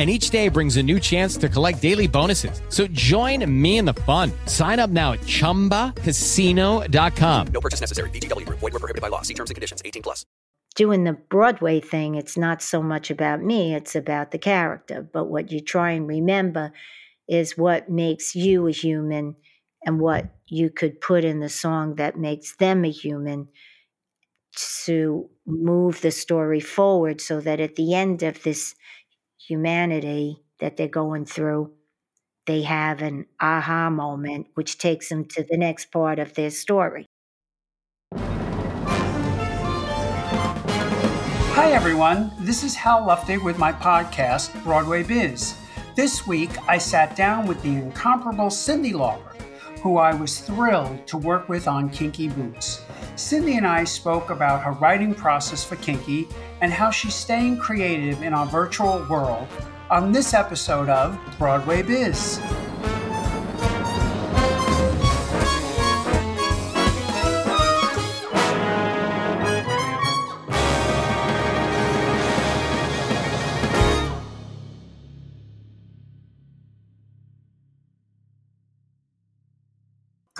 and each day brings a new chance to collect daily bonuses. So join me in the fun. Sign up now at ChumbaCasino.com. No purchase necessary. VGW. Void were prohibited by law. See terms and conditions. 18 plus. Doing the Broadway thing, it's not so much about me, it's about the character. But what you try and remember is what makes you a human and what you could put in the song that makes them a human to move the story forward so that at the end of this humanity that they're going through, they have an aha moment, which takes them to the next part of their story. Hi, everyone. This is Hal Luftig with my podcast, Broadway Biz. This week, I sat down with the incomparable Cyndi Lauper, who I was thrilled to work with on Kinky Boots. Cyndi and I spoke about her writing process for Kinky and how she's staying creative in our virtual world on this episode of Broadway Biz.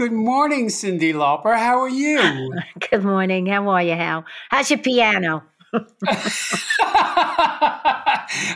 Good morning, Cyndi Lauper. How are you? Good morning. How are you, Hal? How's your piano?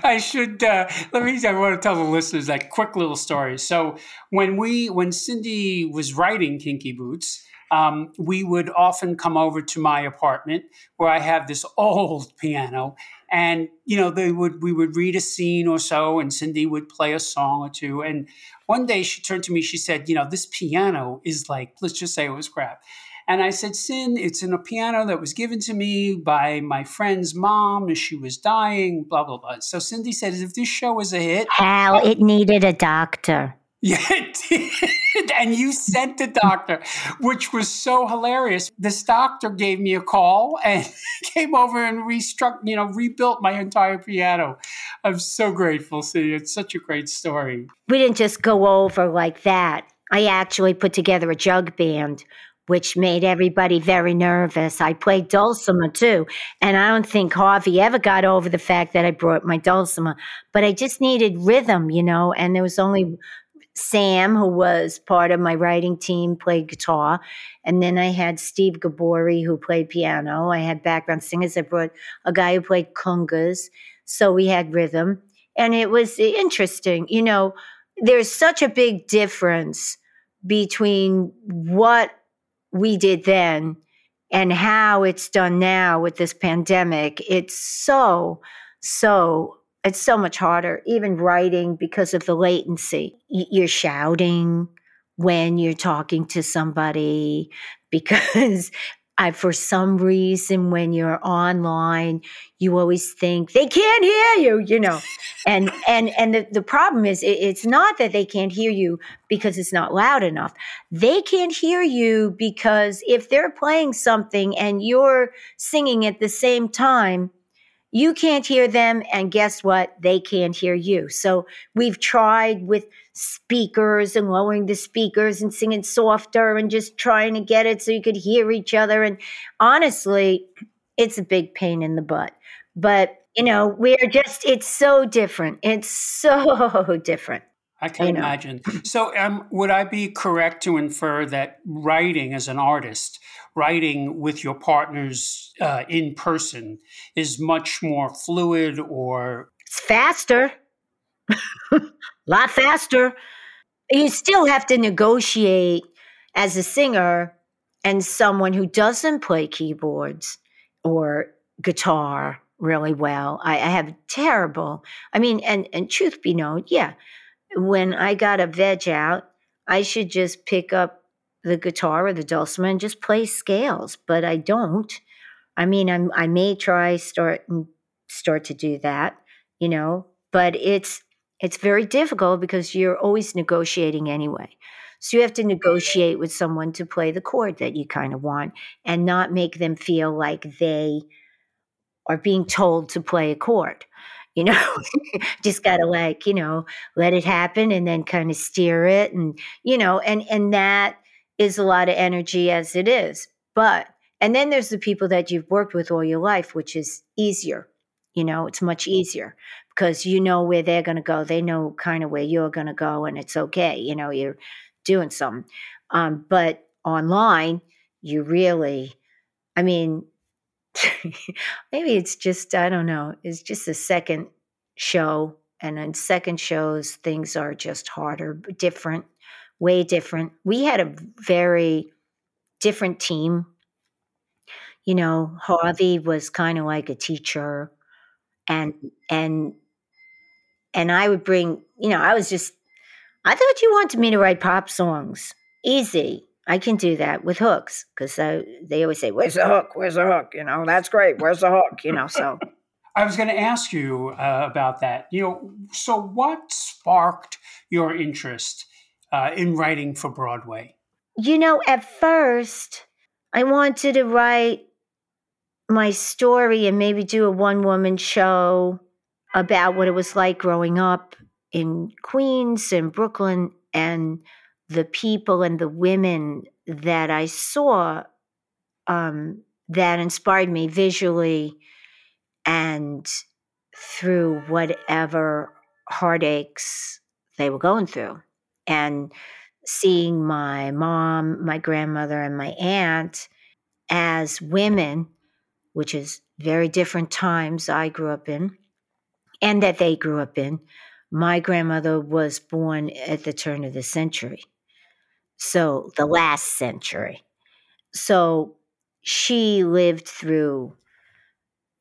I should uh, let me. I want to tell the listeners that quick little story. So when we, when Cyndi was writing Kinky Boots, um, we would often come over to my apartment where I have this old piano, and you know they would we would read a scene or so, and Cyndi would play a song or two. And one day she turned to me, she said, "You know, this piano is like, let's just say it was crap." And I said, Cyn, it's in a piano that was given to me by my friend's mom as she was dying, blah, blah, blah. So Cyndi said, if this show was a hit. hell it needed a doctor. Yeah, it did. And you sent the doctor, which was so hilarious. This doctor gave me a call and came over and restruck, you know, rebuilt my entire piano. I'm so grateful. See, it's such a great story. We didn't just go over like that. I actually put together a jug band which made everybody very nervous. I played dulcimer too. And I don't think Harvey ever got over the fact that I brought my dulcimer, but I just needed rhythm, you know, and there was only Sam, who was part of my writing team, played guitar. And then I had Steve Gaboury, who played piano. I had background singers. I brought a guy who played congas. So we had rhythm. And it was interesting. You know, there's such a big difference between what we did then and how it's done now with this pandemic, it's so, so, it's so much harder, even writing because of the latency. You're shouting when you're talking to somebody because I, for some reason, when you're online, you always think they can't hear you, you know, and and and the, the problem is it, it's not that they can't hear you because it's not loud enough. They can't hear you because if they're playing something and you're singing at the same time, you can't hear them, and guess what? They can't hear you. So we've tried with speakers and lowering the speakers and singing softer and just trying to get it so you could hear each other. And honestly, it's a big pain in the butt. But, you know, we're just, it's so different. It's so different. I can you imagine. So, um, would I be correct to infer that writing as an artist, writing with your partners uh, in person, is much more fluid or it's faster, a lot faster. You still have to negotiate as a singer and someone who doesn't play keyboards or guitar really well. I, I have terrible. I mean, and and truth be known, yeah when I got a veg out, I should just pick up the guitar or the dulcimer and just play scales, but I don't. I mean, I'm, I may try start and start to do that, you know, but it's it's very difficult because you're always negotiating anyway. So you have to negotiate with someone to play the chord that you kind of want and not make them feel like they are being told to play a chord. You know, just got to like, you know, let it happen and then kind of steer it and, you know, and and that is a lot of energy as it is. But and then there's the people that you've worked with all your life, which is easier. You know, it's much easier because you know where they're going to go. They know kind of where you're going to go, and it's okay. You know, you're doing something. Um, but online, you really, I mean, maybe it's just, I don't know, it's just a second show. And in second shows, things are just harder, different, way different. We had a very different team you know, Harvey was kind of like a teacher and and and I would bring, you know, I was just I thought you wanted me to write pop songs. Easy. I can do that with hooks because they always say, "Where's the hook? Where's the hook?" You know, that's great. Where's the hook? You know, so I was going to ask you uh, about that. You know, so what sparked your interest uh, in writing for Broadway? You know, at first, I wanted to write my story and maybe do a one woman show about what it was like growing up in Queens and Brooklyn and the people and the women that I saw um, that inspired me visually and through whatever heartaches they were going through. And seeing my mom, my grandmother, and my aunt as women which is very different times I grew up in and that they grew up in. My grandmother was born at the turn of the century. So, the last century. So, she lived through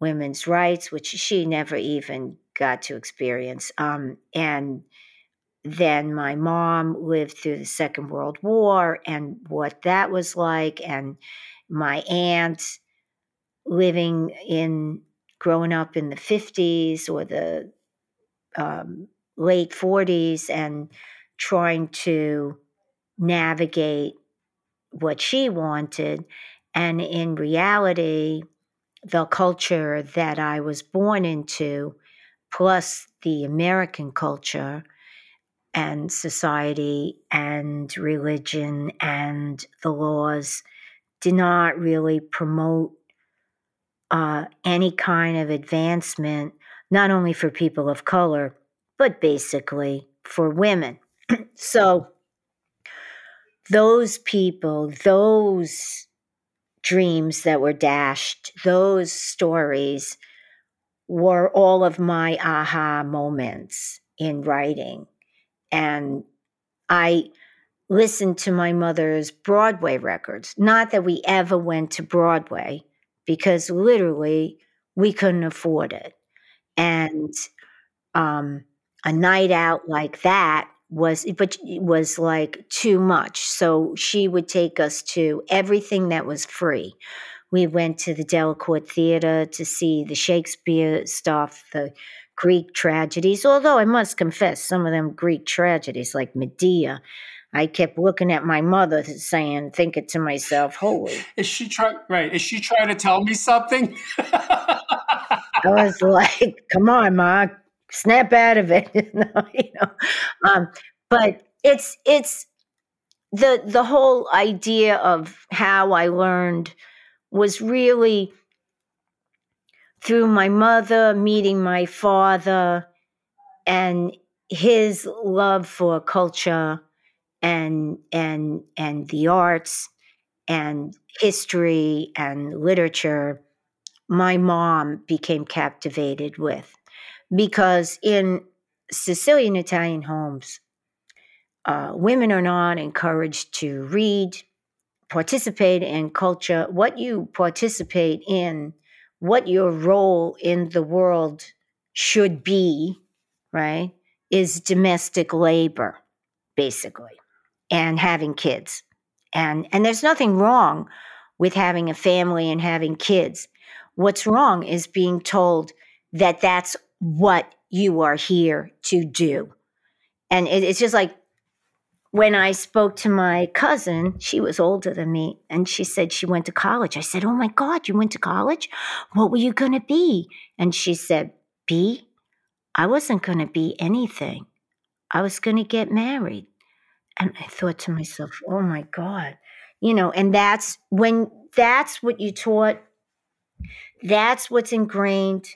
women's rights, which she never even got to experience. Um, and then my mom lived through the Second World War and what that was like. And my aunt living in growing up in the 50s or the um, late 40s and trying to navigate what she wanted. And in reality, the culture that I was born into, plus the American culture and society and religion and the laws, did not really promote uh, any kind of advancement, not only for people of color, but basically for women. so, those people, those dreams that were dashed, those stories were all of my aha moments in writing. And I listened to my mother's Broadway records. Not that we ever went to Broadway, because literally we couldn't afford it. And um, a night out like that was, but was like too much. So she would take us to everything that was free. We went to the Delacorte Theater to see the Shakespeare stuff, the Greek tragedies. Although I must confess, some of them Greek tragedies, like Medea, I kept looking at my mother, saying, thinking to myself, "Holy!" Is she trying? Right? Is she trying to tell me something? I was like, "Come on, ma, snap out of it," you know. Um, but it's it's the the whole idea of how I learned was really through my mother meeting my father and his love for culture and and and the arts and history and literature my mom became captivated with because in Sicilian Italian homes, uh, women are not encouraged to read, participate in culture. What you participate in, what your role in the world should be, right, is domestic labor, basically and having kids. And and there's nothing wrong with having a family and having kids. What's wrong is being told that that's what you are here to do. And it, it's just like when I spoke to my cousin, she was older than me, and she said she went to college. I said, Oh my God, you went to college? What were you going to be? And she said, Be? I wasn't going to be anything. I was going to get married. And I thought to myself, Oh my God. You know, and that's when that's what you taught, that's what's ingrained.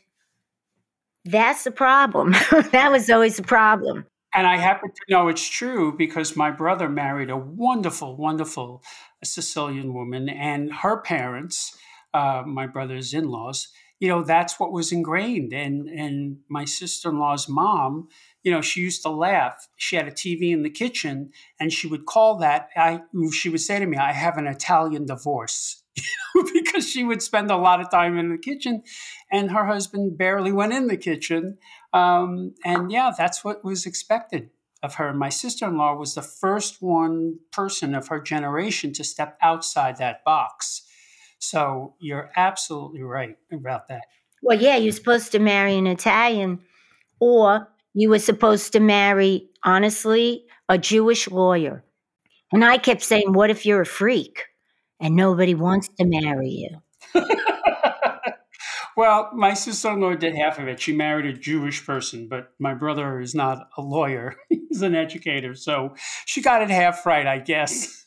That's the problem. that was always the problem. And I happen to know it's true because my brother married a wonderful, wonderful Sicilian woman, and her parents, uh, my brother's in laws, you know, that's what was ingrained. And and my sister in law's mom, you know, she used to laugh. She had a TV in the kitchen, and she would call that. I she would say to me, "I have an Italian divorce." because she would spend a lot of time in the kitchen and her husband barely went in the kitchen um, and yeah, that's what was expected of her. My sister in law was the first one person of her generation to step outside that box. So you're absolutely right about that. Well, yeah, you're supposed to marry an Italian, or you were supposed to marry, honestly, a Jewish lawyer. And I kept saying, What if you're a freak and nobody wants to marry you? Well, my sister in law did half of it. She married a Jewish person, but my brother is not a lawyer, he's an educator. So she got it half right, I guess.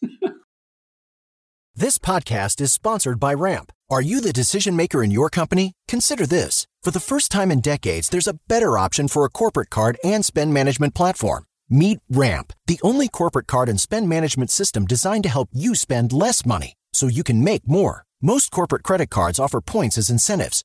this podcast is sponsored by Ramp. Are you the decision maker in your company? Consider this. For the first time in decades, there's a better option for a corporate card and spend management platform. Meet Ramp, the only corporate card and spend management system designed to help you spend less money so you can make more. Most corporate credit cards offer points as incentives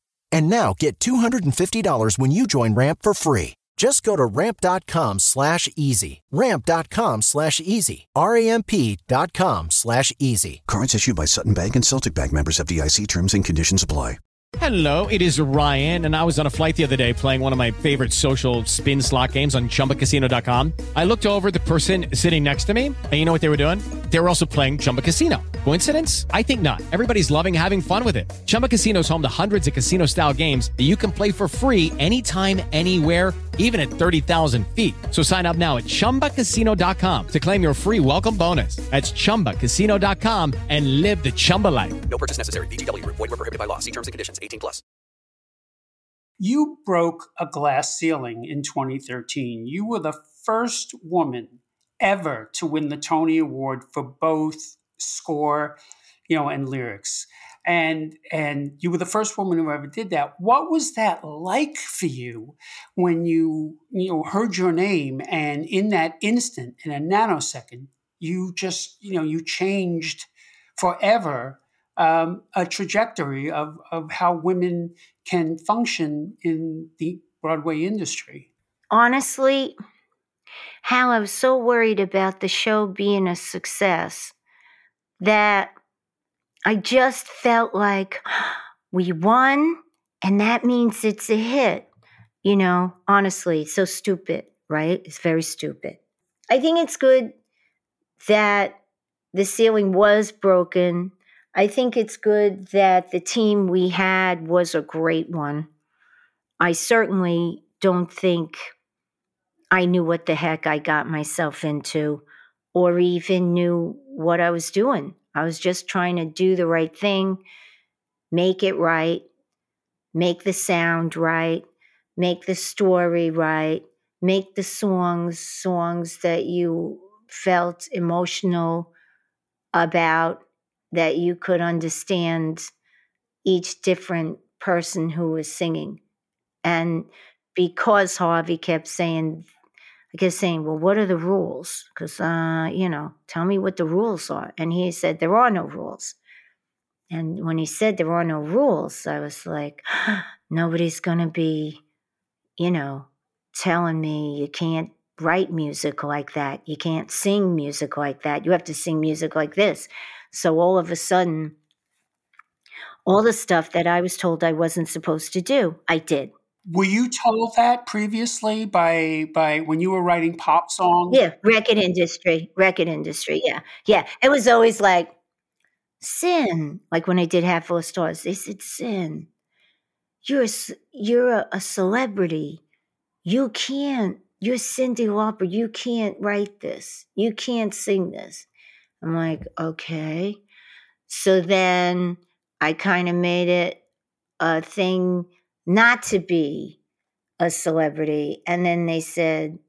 And now get $250 when you join Ramp for free. Just go to ramp.com slash easy. Ramp.com slash easy. R-A-M-P.com slash easy. Cards issued by Sutton Bank and Celtic Bank members of DIC terms and conditions apply. Hello, it is Ryan, and I was on a flight the other day playing one of my favorite social spin slot games on chumbacasino.com. I looked over the person sitting next to me, and you know what they were doing? They were also playing Chumba Casino. Coincidence? I think not. Everybody's loving having fun with it. Chumba Casino is home to hundreds of casino style games that you can play for free anytime, anywhere, even at 30,000 feet. So sign up now at chumbacasino.com to claim your free welcome bonus. That's chumbacasino.com and live the Chumba life. No purchase necessary. VGW, void, were prohibited by law. See terms and conditions 18 plus. You broke a glass ceiling in 2013. You were the first woman ever to win the Tony Award for both score, you know, and lyrics. And and you were the first woman who ever did that. What was that like for you when you you know heard your name and in that instant, in a nanosecond, you just you know you changed forever um, a trajectory of of how women can function in the Broadway industry. Honestly, how I was so worried about the show being a success that I just felt like we won and that means it's a hit. You know, honestly, so stupid, right? It's very stupid. I think it's good that the ceiling was broken. I think it's good that the team we had was a great one. I certainly don't think I knew what the heck I got myself into or even knew what I was doing. I was just trying to do the right thing, make it right, make the sound right, make the story right, make the songs songs that you felt emotional about that you could understand each different person who was singing. And because Harvey kept saying I kept saying, Well, what are the rules? Because, uh, you know, tell me what the rules are. And he said, There are no rules. And when he said there are no rules, I was like, Nobody's going to be, you know, telling me you can't write music like that. You can't sing music like that. You have to sing music like this. So all of a sudden, all the stuff that I was told I wasn't supposed to do, I did. Were you told that previously by by when you were writing pop songs? Yeah, record industry, record industry. Yeah, yeah. It was always like Cyn. Like when I did Hat Full Stars, they said Cyn. You're a, you're a, a celebrity. You can't. You're Cyndi Lauper. You can't write this. You can't sing this. I'm like, okay. So then I kind of made it a thing not to be a celebrity. And then they said,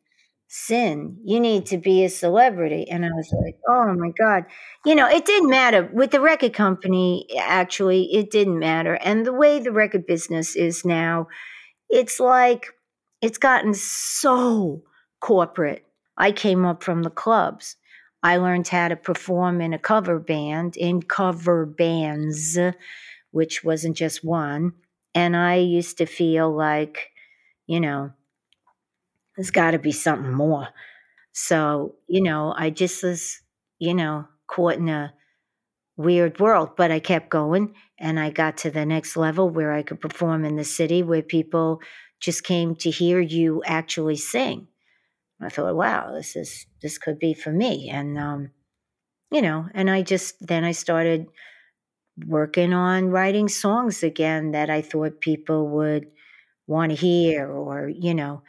Cyn, you need to be a celebrity. And I was like, oh my God. You know, it didn't matter. With the record company, actually, it didn't matter. And the way the record business is now, it's like, it's gotten so corporate. I came up from the clubs. I learned how to perform in a cover band, in cover bands, which wasn't just one. And I used to feel like, you know, there's got to be something more. So, you know, I just was, you know, caught in a weird world, but I kept going and I got to the next level where I could perform in the city where people just came to hear you actually sing. I thought, wow, this is this could be for me. And um, you know, and I just then I started working on writing songs again that I thought people would want to hear, or, you know,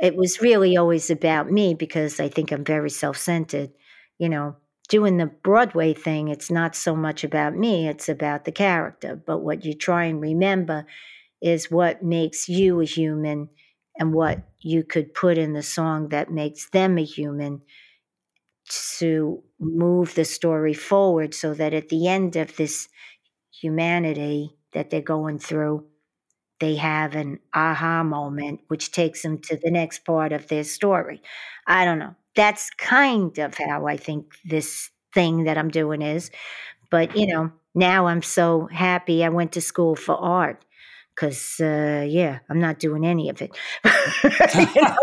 it was really always about me because I think I'm very self centered. You know, doing the Broadway thing, it's not so much about me, it's about the character. But what you try and remember is what makes you a human and what you could put in the song that makes them a human to move the story forward so that at the end of this humanity that they're going through, they have an aha moment, which takes them to the next part of their story. I don't know. That's kind of how I think this thing that I'm doing is. But, you know, now I'm so happy I went to school for art because uh, yeah, I'm not doing any of it. you know,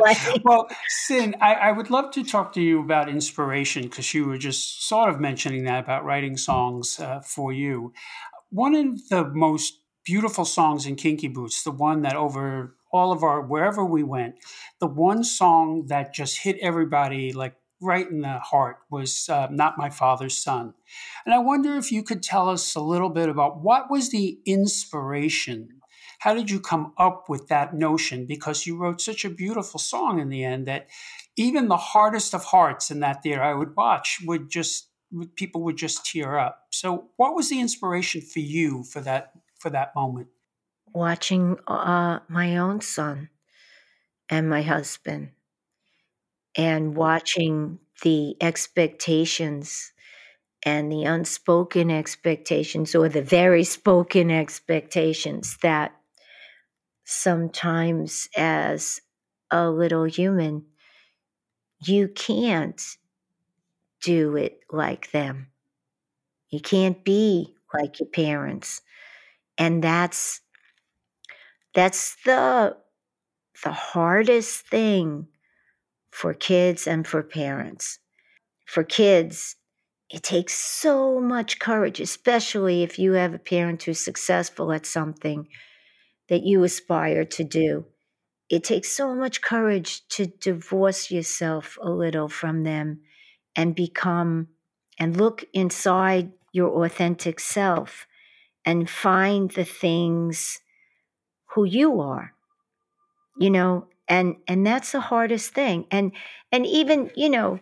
like, well, Cyn, I, I, would love to talk to you about inspiration because you were just sort of mentioning that about writing songs uh, for you. One of the most beautiful songs in Kinky Boots, the one that over all of our wherever we went, the one song that just hit everybody like right in the heart was uh, Not My Father's Son. And I wonder if you could tell us a little bit about what was the inspiration? How did you come up with that notion? Because you wrote such a beautiful song in the end that even the hardest of hearts in that theater I would watch would just people would just tear up. So, what was the inspiration for you for that for that moment? Watching uh, my own son and my husband and watching the expectations and the unspoken expectations or the very spoken expectations that sometimes as a little human you can't do it like them. You can't be like your parents. And that's that's the the hardest thing for kids and for parents. For kids, it takes so much courage, especially if you have a parent who's successful at something that you aspire to do. It takes so much courage to divorce yourself a little from them and become and look inside your authentic self and find the things who you are. You know, and and that's the hardest thing. And and even you know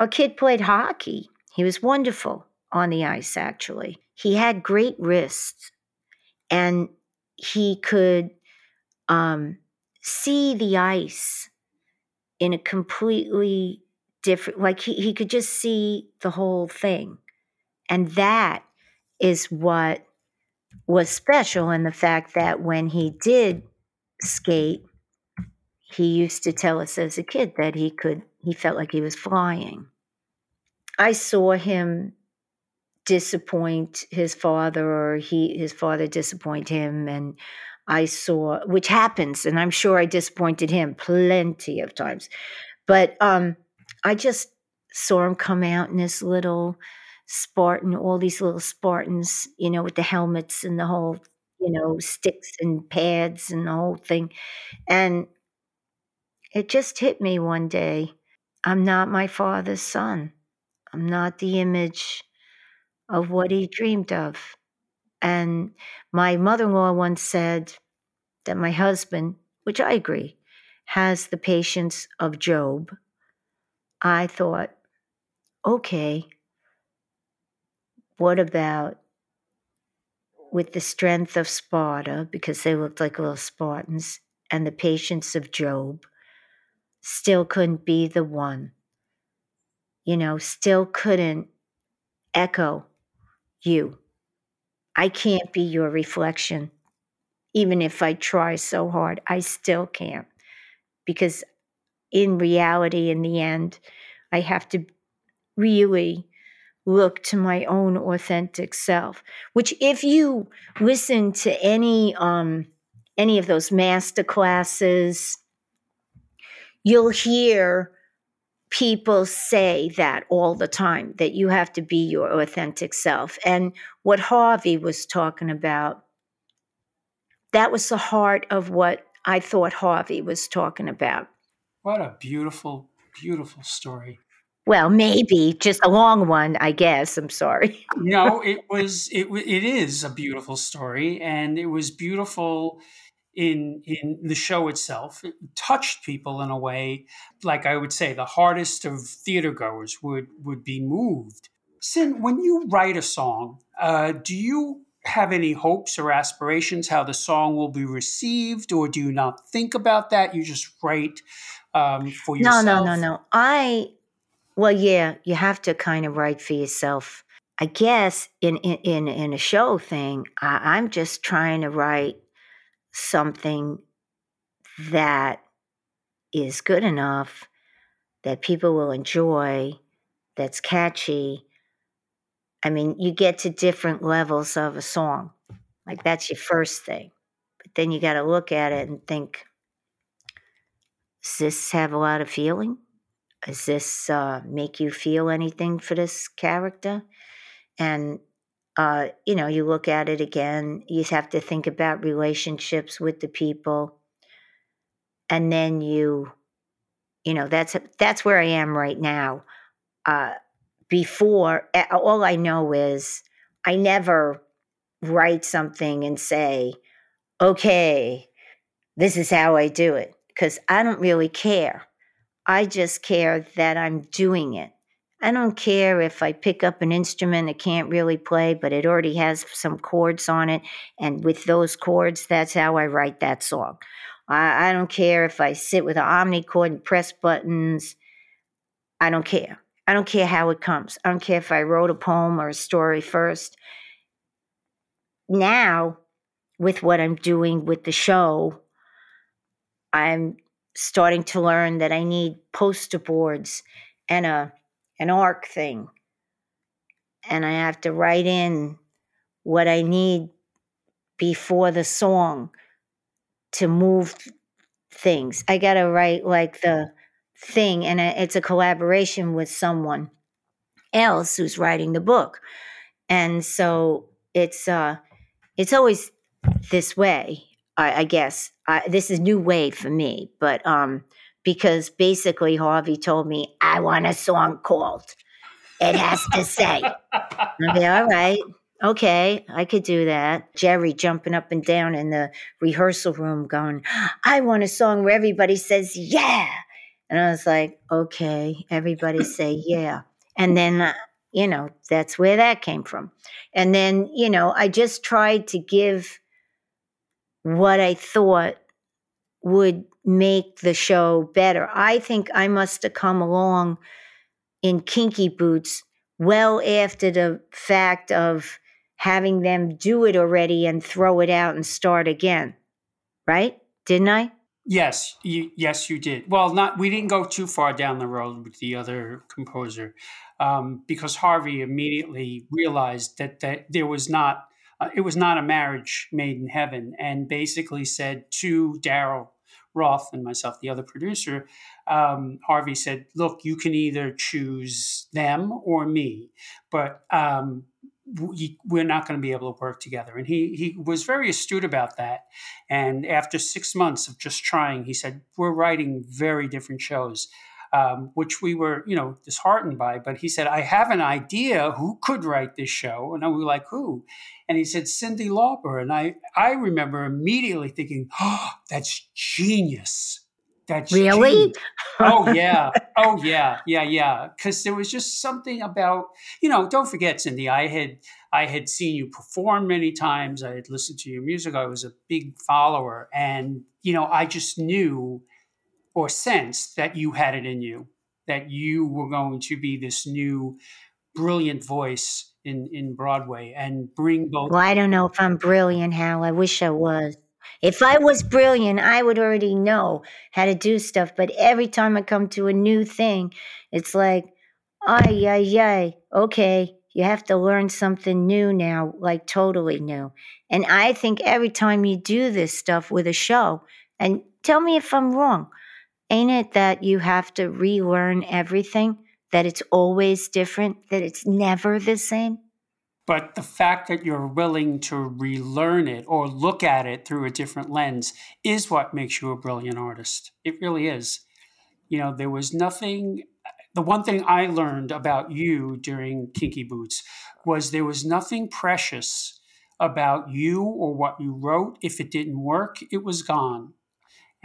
a kid played hockey. He was wonderful on the ice actually. He had great wrists and he could um, see the ice in a completely different like he, he could just see the whole thing. And that is what was special in the fact that when he did skate he used to tell us as a kid that he could he felt like he was flying i saw him disappoint his father or he his father disappoint him and i saw which happens and i'm sure i disappointed him plenty of times but um i just saw him come out in this little Spartan, all these little Spartans, you know, with the helmets and the whole, you know, sticks and pads and the whole thing. And it just hit me one day I'm not my father's son. I'm not the image of what he dreamed of. And my mother in law once said that my husband, which I agree, has the patience of Job. I thought, okay, what about with the strength of Sparta, because they looked like little Spartans, and the patience of Job, still couldn't be the one? You know, still couldn't echo you. I can't be your reflection. Even if I try so hard, I still can't. Because in reality, in the end, I have to really look to my own authentic self which if you listen to any um any of those master classes you'll hear people say that all the time that you have to be your authentic self and what harvey was talking about that was the heart of what i thought harvey was talking about what a beautiful beautiful story well, maybe just a long one, I guess. I'm sorry. no, it was it it is a beautiful story, and it was beautiful in in the show itself. It touched people in a way, like I would say, the hardest of theater goers would would be moved. Cyn, when you write a song, uh, do you have any hopes or aspirations how the song will be received, or do you not think about that? You just write um, for yourself. No, no, no, no. I well, yeah, you have to kind of write for yourself. I guess in in in, a show thing, I, I'm just trying to write something that is good enough that people will enjoy, that's catchy. I mean, you get to different levels of a song. Like that's your first thing. But then you got to look at it and think, does this have a lot of feeling? does this uh, make you feel anything for this character? And uh, you know, you look at it again. You have to think about relationships with the people, and then you, you know, that's that's where I am right now. Uh, before, all I know is I never write something and say, "Okay, this is how I do it," because I don't really care. I just care that I'm doing it. I don't care if I pick up an instrument that can't really play, but it already has some chords on it. And with those chords, that's how I write that song. I, I don't care if I sit with an omnichord and press buttons. I don't care. I don't care how it comes. I don't care if I wrote a poem or a story first. Now, with what I'm doing with the show, I'm starting to learn that I need poster boards and a an arc thing. And I have to write in what I need before the song to move things. I got to write like the thing and it's a collaboration with someone else who's writing the book. And so it's uh it's always this way I, I guess I, this is new way for me, but um, because basically Harvey told me I want a song called. It has to say. okay, all right. Okay, I could do that. Jerry jumping up and down in the rehearsal room going, I want a song where everybody says, yeah. And I was like, okay, everybody say, yeah. And then, uh, you know, that's where that came from. And then, you know, I just tried to give what I thought would make the show better. I think I must have come along in Kinky Boots well after the fact of having them do it already and throw it out and start again. Right? Didn't I? Yes, you, yes, you did. Well, not we didn't go too far down the road with the other composer um, because Harvey immediately realized that that there was not uh, it was not a marriage made in heaven, and basically said to Daryl Roth and myself, the other producer, um, Harvey said, "Look, you can either choose them or me, but um, we, we're not going to be able to work together." And he he was very astute about that. And after six months of just trying, he said, "We're writing very different shows." Um, which we were, you know, disheartened by. But he said, "I have an idea who could write this show," and we were like, "Who?" And he said, Cyndi Lauper." And I, I remember immediately thinking, "Oh, that's genius." That's Really? genius." oh yeah, oh yeah, yeah, yeah. Because there was just something about, you know. Don't forget, Cyndi. I had I had seen you perform many times. I had listened to your music. I was a big follower, and you know, I just knew or sensed that you had it in you, that you were going to be this new, brilliant voice in in Broadway and bring both. Well, I don't know if I'm brilliant, Hal. I wish I was. If I was brilliant, I would already know how to do stuff. But every time I come to a new thing, it's like, ay, ay, ay, okay, you have to learn something new now, like totally new. And I think every time you do this stuff with a show, and tell me if I'm wrong, ain't it that you have to relearn everything? That it's always different, that it's never the same? But the fact that you're willing to relearn it or look at it through a different lens is what makes you a brilliant artist. It really is. You know, there was nothing. The one thing I learned about you during Kinky Boots was there was nothing precious about you or what you wrote. If it didn't work, it was gone.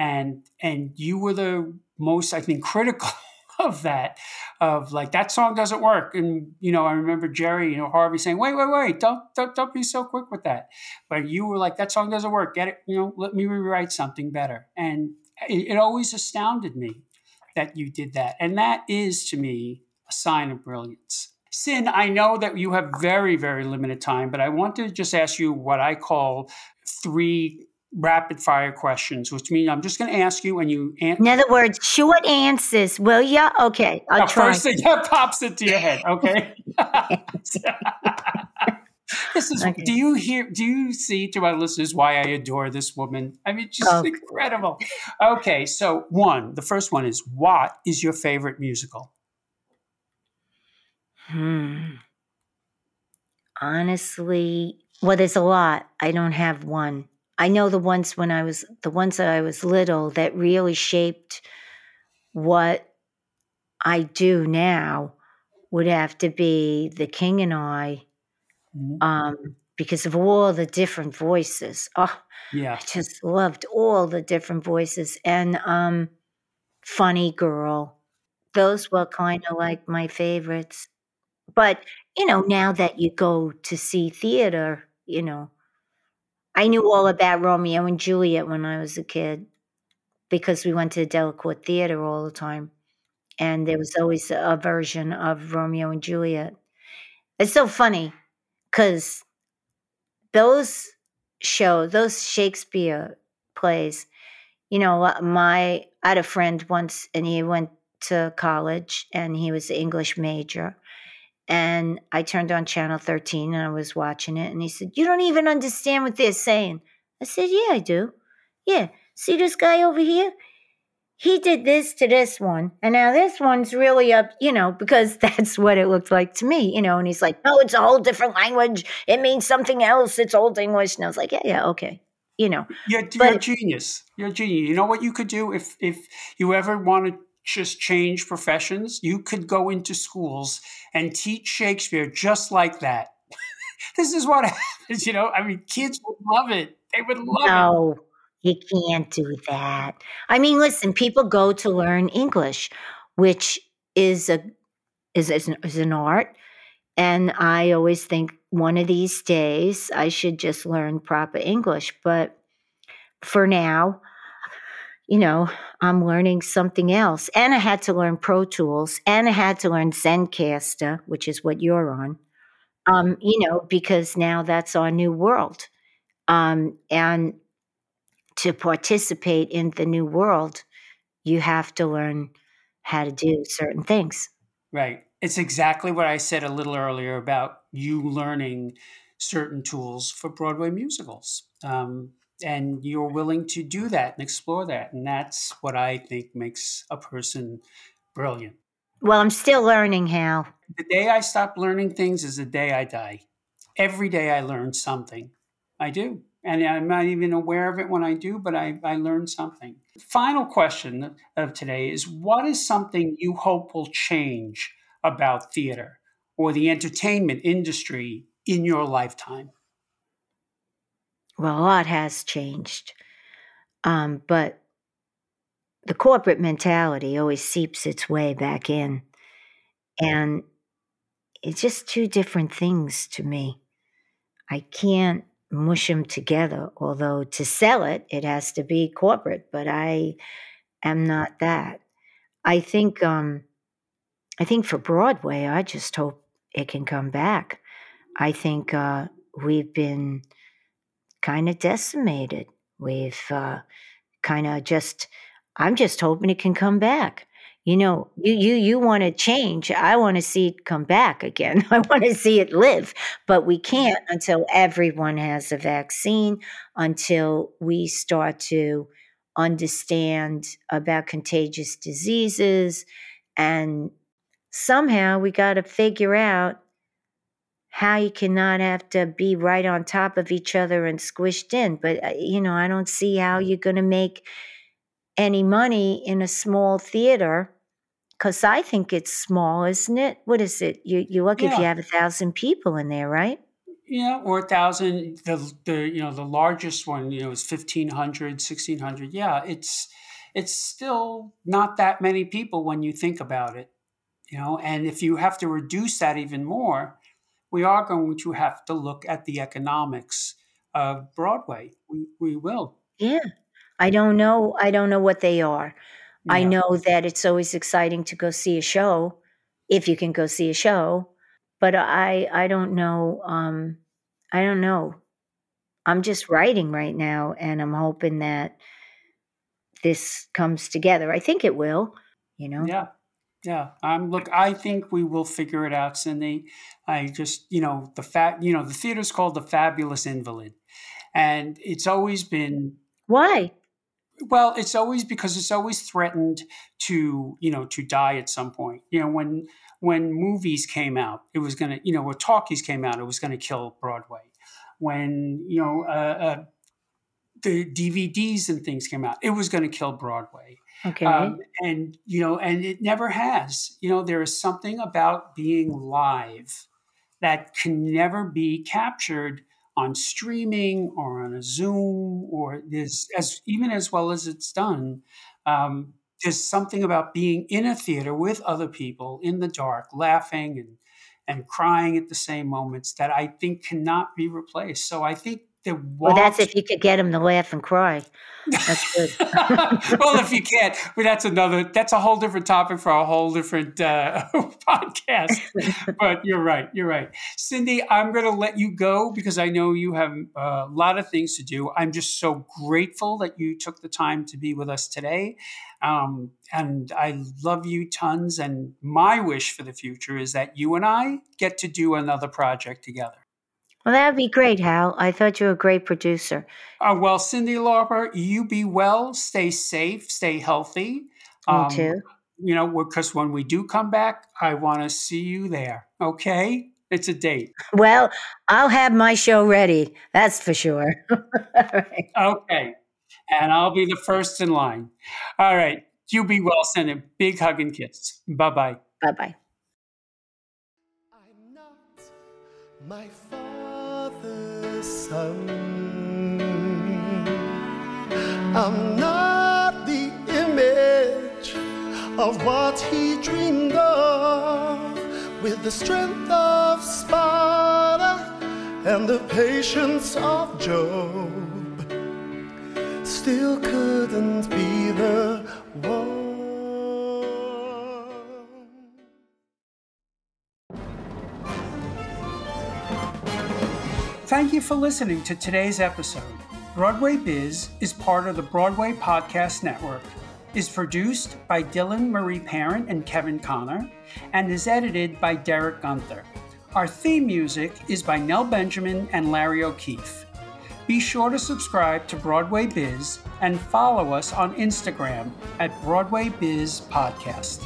And and you were the most, I think, critical of that of like that song doesn't work. And you know i remember jerry you know harvey saying wait wait wait don't don't, don't be so quick with that. But you were like that song doesn't work. Get it you know let me rewrite something better. And it, it always astounded me that you did that. And that is to me a sign of brilliance. Cyn i know that you have very very limited time but i want to just ask you what i call three rapid fire questions which means i'm just going to ask you and you an- In other words, short answers, will ya? Okay, I'll the try. first thing that pops into your head. Okay. this is. Okay. Do you hear? Do you see to my listeners why I adore this woman? I mean, just Oh. incredible. Okay, so one, the first one is what is your favorite musical? Hmm. Honestly, well, there's a lot. I don't have one. I know the ones when I was the ones that I was little that really shaped what I do now would have to be The King and I, Mhm. um, because of all the different voices. Oh, Yeah. I just loved all the different voices and um, Funny Girl. Those were kind of like my favorites. But, you know, now that you go to see theater, you know, I knew all about Romeo and Juliet when I was a kid because we went to the Delacorte Theater all the time. And there was always a version of Romeo and Juliet. It's so funny because those shows, those Shakespeare plays, you know, my I had a friend once, and he went to college, and he was an English major, and I turned on channel thirteen, and I was watching it, and he said, "You don't even understand what they're saying." I said, "Yeah, I do. Yeah, see this guy over here." He did this to this one, and now this one's really up, you know, because that's what it looked like to me, you know. And he's like, "No, it's a whole different language. It means something else. It's Old English." And I was like, "Yeah, yeah, okay." You know, You're, you're a genius. You're a genius. You know what you could do if if you ever wanted to just change professions? You could go into schools and teach Shakespeare just like that. this is what happens. You know, I mean, kids would love it. They would love it. No, you can't do that. I mean, listen, people go to learn English, which is a is is an, is an art, and I always think one of these days I should just learn proper English. But for now, you know, I'm learning something else, and I had to learn Pro Tools, and I had to learn Zencastr, which is what you're on. Um, you know, because now that's our new world. Um, and to participate in the new world, you have to learn how to do certain things. Right. It's exactly what I said a little earlier about you learning certain tools for Broadway musicals. Um, and you're willing to do that and explore that. And that's what I think makes a person brilliant. Well, I'm still learning, Hal. The day I stop learning things is the day I die. Every day I learn something. I do. And I'm not even aware of it when I do, but I, I learn something. Final question of today is what is something you hope will change about theater or the entertainment industry in your lifetime? Well, a lot has changed. Um, but the corporate mentality always seeps its way back in. And it's just two different things to me. I can't mush them together, although to sell it, it has to be corporate, but I am not that. I think um, I think for Broadway, I just hope it can come back. I think uh, we've been kind of decimated. We've uh, kind of just I'm just hoping it can come back. You know, you you you want to change. I want to see it come back again. I want to see it live, but we can't until everyone has a vaccine, until we start to understand about contagious diseases and somehow we got to figure out how you cannot have to be right on top of each other and squished in. But, uh, you know, I don't see how you're going to make any money in a small theater because I think it's small, isn't it? What is it? You you look if you have a thousand people in there, right? Yeah, or a thousand. The the you know the largest one you know is 1500, 1600. Yeah, it's it's still not that many people when you think about it. You know, and if you have to reduce that even more, we are going to have to look at the economics of Broadway. We we will. Yeah. I don't know. I don't know what they are. I know that it's always exciting to go see a show if you can go see a show, but I I don't know. Um, I don't know. I'm just writing right now, and I'm hoping that this comes together. I think it will. You know. Yeah. Yeah. I'm look I think we will figure it out, Cyndi. I just, you know, the fact, you know, the theater's called the Fabulous Invalid. And it's always been Why? well, it's always because it's always threatened to, you know, to die at some point. You know, when when movies came out, it was going to, you know, when talkies came out, it was going to kill Broadway. When, you know, uh, uh, the DVDs and things came out, it was going to kill Broadway. Okay. Um, and you know, and it never has. You know, there is something about being live that can never be captured on streaming or on a Zoom or this as even as well as it's done. Um, there's something about being in a theater with other people in the dark, laughing and and crying at the same moments that I think cannot be replaced. So I think well, that's if you could get them to laugh and cry. That's good. well, if you can't, but that's another. That's a whole different topic for a whole different uh, podcast. But you're right. You're right, Cyndi. I'm going to let you go because I know you have uh, a lot of things to do. I'm just so grateful that you took the time to be with us today, um, and I love you tons. And my wish for the future is that you and I get to do another project together. Well, that'd be great, Hal. I thought you were a great producer. Uh, well, Cyndi Lauper, you be well, stay safe, stay healthy. Me too. You know, because when we do come back, I want to see you there. Okay? It's a date. Well, I'll have my show ready. That's for sure. All right. Okay. And I'll be the first in line. All right. You be well, send a big hug and kiss. Bye bye. Bye bye. Son. I'm not the image of what he dreamed of with the strength of Sparta and the patience of Job. Still couldn't be the one. Thank you for listening to today's episode. Broadway Biz is part of the Broadway Podcast Network, is produced by Dylan Marie Parent and Kevin Connor, and is edited by Derek Gunther. Our theme music is by Nell Benjamin and Larry O'Keefe. Be sure to subscribe to Broadway Biz and follow us on Instagram at Broadway Biz Podcast.